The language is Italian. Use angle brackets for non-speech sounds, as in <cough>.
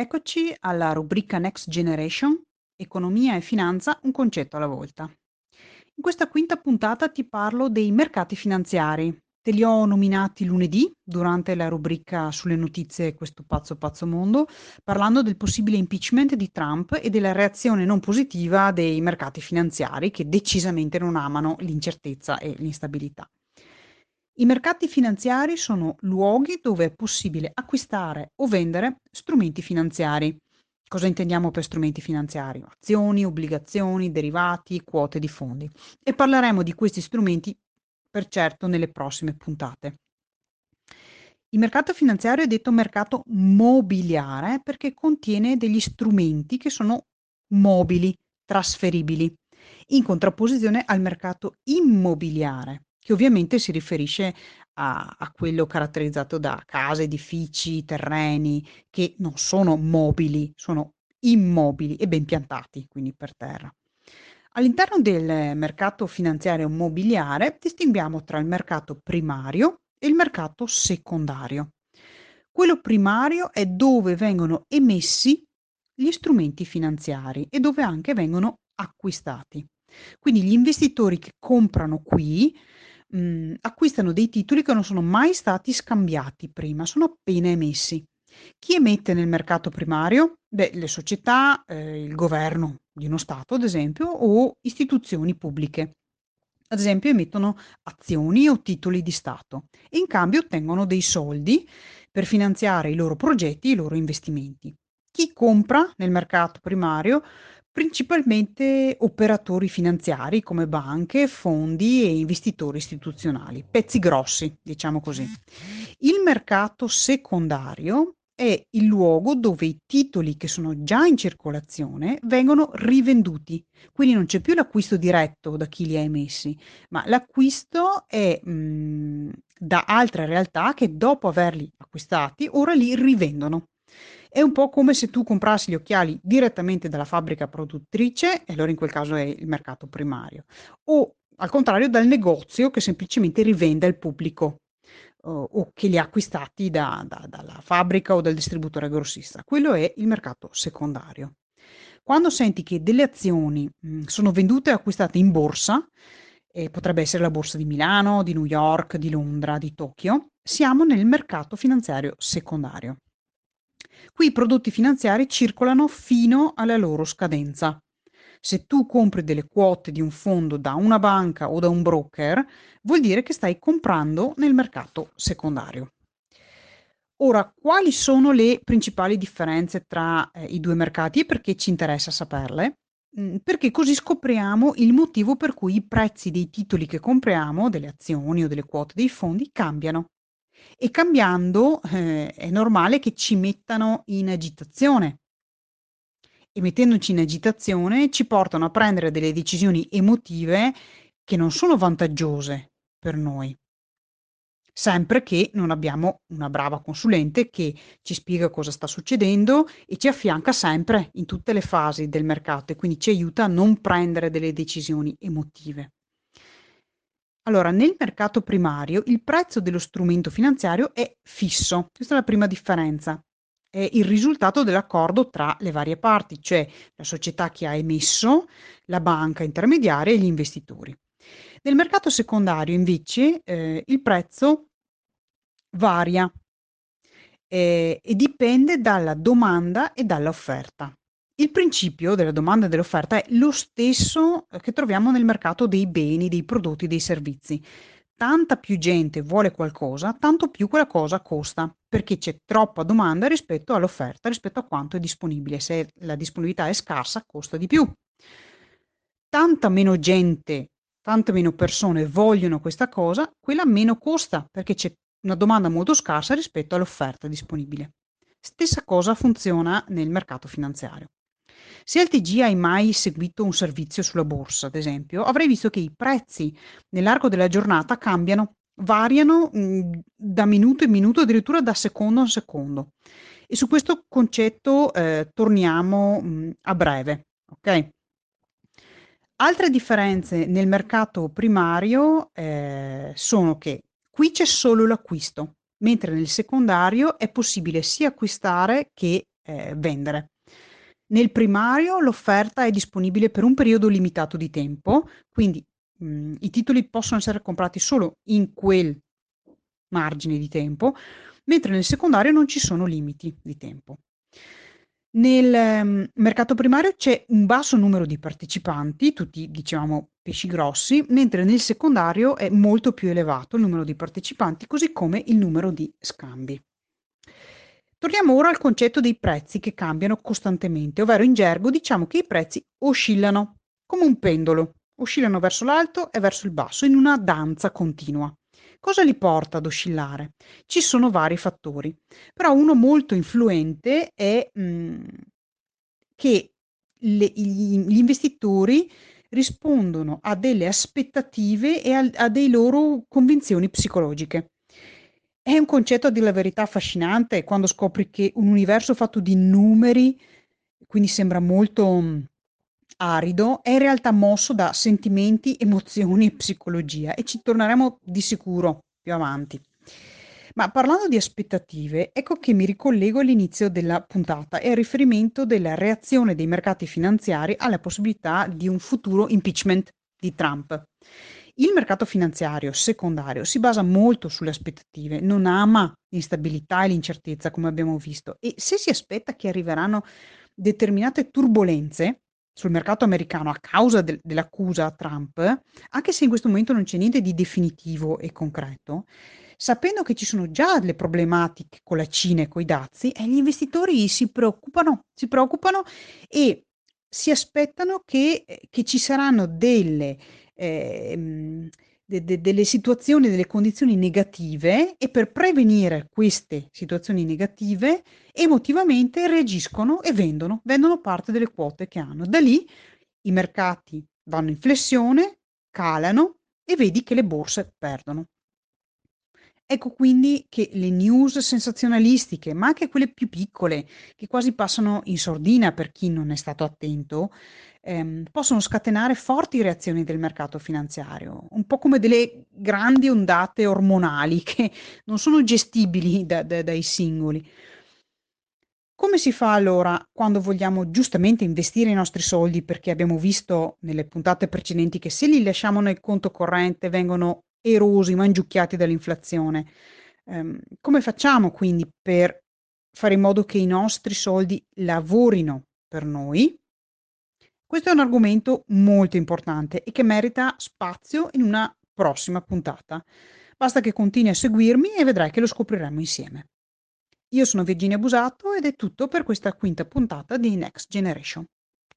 Eccoci alla rubrica Next Generation, economia e finanza, un concetto alla volta. In questa quinta puntata ti parlo dei mercati finanziari. Te li ho nominati lunedì durante la rubrica sulle notizie Questo pazzo pazzo mondo, parlando del possibile impeachment di Trump e della reazione non positiva dei mercati finanziari che decisamente non amano l'incertezza e l'instabilità. I mercati finanziari sono luoghi dove è possibile acquistare o vendere strumenti finanziari. Cosa intendiamo per strumenti finanziari? Azioni, obbligazioni, derivati, quote di fondi. E parleremo di questi strumenti per certo nelle prossime puntate. Il mercato finanziario è detto mercato mobiliare perché contiene degli strumenti che sono mobili, trasferibili, in contrapposizione al mercato immobiliare che ovviamente si riferisce a, a quello caratterizzato da case, edifici, terreni, che non sono mobili, sono immobili e ben piantati, quindi per terra. All'interno del mercato finanziario immobiliare distinguiamo tra il mercato primario e il mercato secondario. Quello primario è dove vengono emessi gli strumenti finanziari e dove anche vengono acquistati. Quindi gli investitori che comprano qui mh, acquistano dei titoli che non sono mai stati scambiati prima, sono appena emessi. Chi emette nel mercato primario? Beh, le società, eh, il governo di uno Stato, ad esempio, o istituzioni pubbliche. Ad esempio, emettono azioni o titoli di Stato e in cambio ottengono dei soldi per finanziare i loro progetti, i loro investimenti. Chi compra nel mercato primario Principalmente operatori finanziari come banche, fondi e investitori istituzionali, pezzi grossi, diciamo così. Il mercato secondario è il luogo dove i titoli che sono già in circolazione vengono rivenduti. Quindi non c'è più l'acquisto diretto da chi li ha emessi, ma l'acquisto è mh, da altre realtà che dopo averli acquistati ora li rivendono. È un po' come se tu comprassi gli occhiali direttamente dalla fabbrica produttrice, e allora in quel caso è il mercato primario, o al contrario dal negozio che semplicemente rivende al pubblico o, o che li ha acquistati da, da, dalla fabbrica o dal distributore grossista. Quello è il mercato secondario. Quando senti che delle azioni mh, sono vendute e acquistate in borsa, e potrebbe essere la borsa di Milano, di New York, di Londra, di Tokyo, siamo nel mercato finanziario secondario. Qui i prodotti finanziari circolano fino alla loro scadenza. Se tu compri delle quote di un fondo da una banca o da un broker, vuol dire che stai comprando nel mercato secondario. Ora, quali sono le principali differenze tra eh, i due mercati e perché ci interessa saperle? Mm, perché così scopriamo il motivo per cui i prezzi dei titoli che compriamo, delle azioni o delle quote dei fondi, cambiano. E cambiando, eh, è normale che ci mettano in agitazione. E mettendoci in agitazione ci portano a prendere delle decisioni emotive che non sono vantaggiose per noi. Sempre che non abbiamo una brava consulente che ci spiega cosa sta succedendo e ci affianca sempre in tutte le fasi del mercato e quindi ci aiuta a non prendere delle decisioni emotive. Allora, nel mercato primario il prezzo dello strumento finanziario è fisso, questa è la prima differenza. È il risultato dell'accordo tra le varie parti, cioè la società che ha emesso, la banca intermediaria e gli investitori. Nel mercato secondario invece eh, il prezzo varia eh, e dipende dalla domanda e dall'offerta. Il principio della domanda e dell'offerta è lo stesso eh, che troviamo nel mercato dei beni, dei prodotti, dei servizi. Tanta più gente vuole qualcosa, tanto più quella cosa costa, perché c'è troppa domanda rispetto all'offerta, rispetto a quanto è disponibile. Se la disponibilità è scarsa, costa di più. Tanta meno gente, tante meno persone vogliono questa cosa, quella meno costa, perché c'è una domanda molto scarsa rispetto all'offerta disponibile. Stessa cosa funziona nel mercato finanziario. Se al TG hai mai seguito un servizio sulla borsa, ad esempio, avrai visto che i prezzi nell'arco della giornata cambiano, variano mh, da minuto in minuto, addirittura da secondo a secondo. E su questo concetto eh, torniamo mh, a breve. Ok? Altre differenze nel mercato primario eh, sono che qui c'è solo l'acquisto, mentre nel secondario è possibile sia acquistare che eh, vendere. Nel primario l'offerta è disponibile per un periodo limitato di tempo, quindi mh, mhmm, i titoli possono essere comprati solo in quel margine di tempo, mentre nel secondario non ci sono limiti di tempo. Nel um, mercato primario c'è un basso numero di partecipanti, tutti diciamo pesci grossi, mentre nel secondario è molto più elevato il numero di partecipanti, così come il numero di scambi. Torniamo ora al concetto dei prezzi che cambiano costantemente, ovvero in gergo diciamo che i prezzi oscillano come un pendolo, oscillano verso l'alto e verso il basso in una danza continua. Cosa li porta ad oscillare? Ci sono vari fattori, però uno molto influente è mh, che le, gli, gli, investitori rispondono a delle aspettative e a, a delle loro convinzioni psicologiche. È un concetto a dire la verità affascinante quando scopri che un universo fatto di numeri, quindi sembra molto mhmm, arido è in realtà mosso da sentimenti, emozioni e psicologia e ci torneremo di sicuro più avanti. Ma parlando di aspettative, ecco che mi ricollego all'inizio della puntata e al riferimento della reazione dei mercati finanziari alla possibilità di un futuro impeachment di Trump. Il mercato finanziario secondario si basa molto sulle aspettative, non ama l'instabilità e l'incertezza come abbiamo visto. E se si aspetta che arriveranno determinate turbulenze, sul mercato americano a causa del dell'accusa a Trump, anche se in questo momento non c'è niente di definitivo e concreto, sapendo che ci sono già delle problematiche con la Cina e coi dazi, eh, gli investitori si preoccupano, si preoccupano e si aspettano che, eh, che ci saranno delle, ehm, de- de- delle situazioni, delle condizioni negative e per prevenire queste situazioni negative emotivamente reagiscono e vendono, vendono parte delle quote che hanno. Da lì i mercati vanno in flessione, calano e vedi che le borse perdono. Ecco quindi che le news sensazionalistiche, ma anche quelle più piccole, che quasi passano in sordina per chi non è stato attento, ehm, possono scatenare forti reazioni del mercato finanziario, un po' come delle grandi ondate ormonali <laughs> che non sono gestibili da, da, dai singoli. Come si fa allora quando vogliamo giustamente investire i nostri soldi perché abbiamo visto nelle puntate precedenti che se li lasciamo nel conto corrente vengono erosi, mangiucchiati dall'inflazione. Ehm, come facciamo quindi per fare in modo che i nostri soldi lavorino per noi? Questo è un argomento molto importante e che merita spazio in una prossima puntata. Basta che continui a seguirmi e vedrai che lo scopriremo insieme. Io sono Virginia Busato ed è tutto per questa quinta puntata di Next Generation.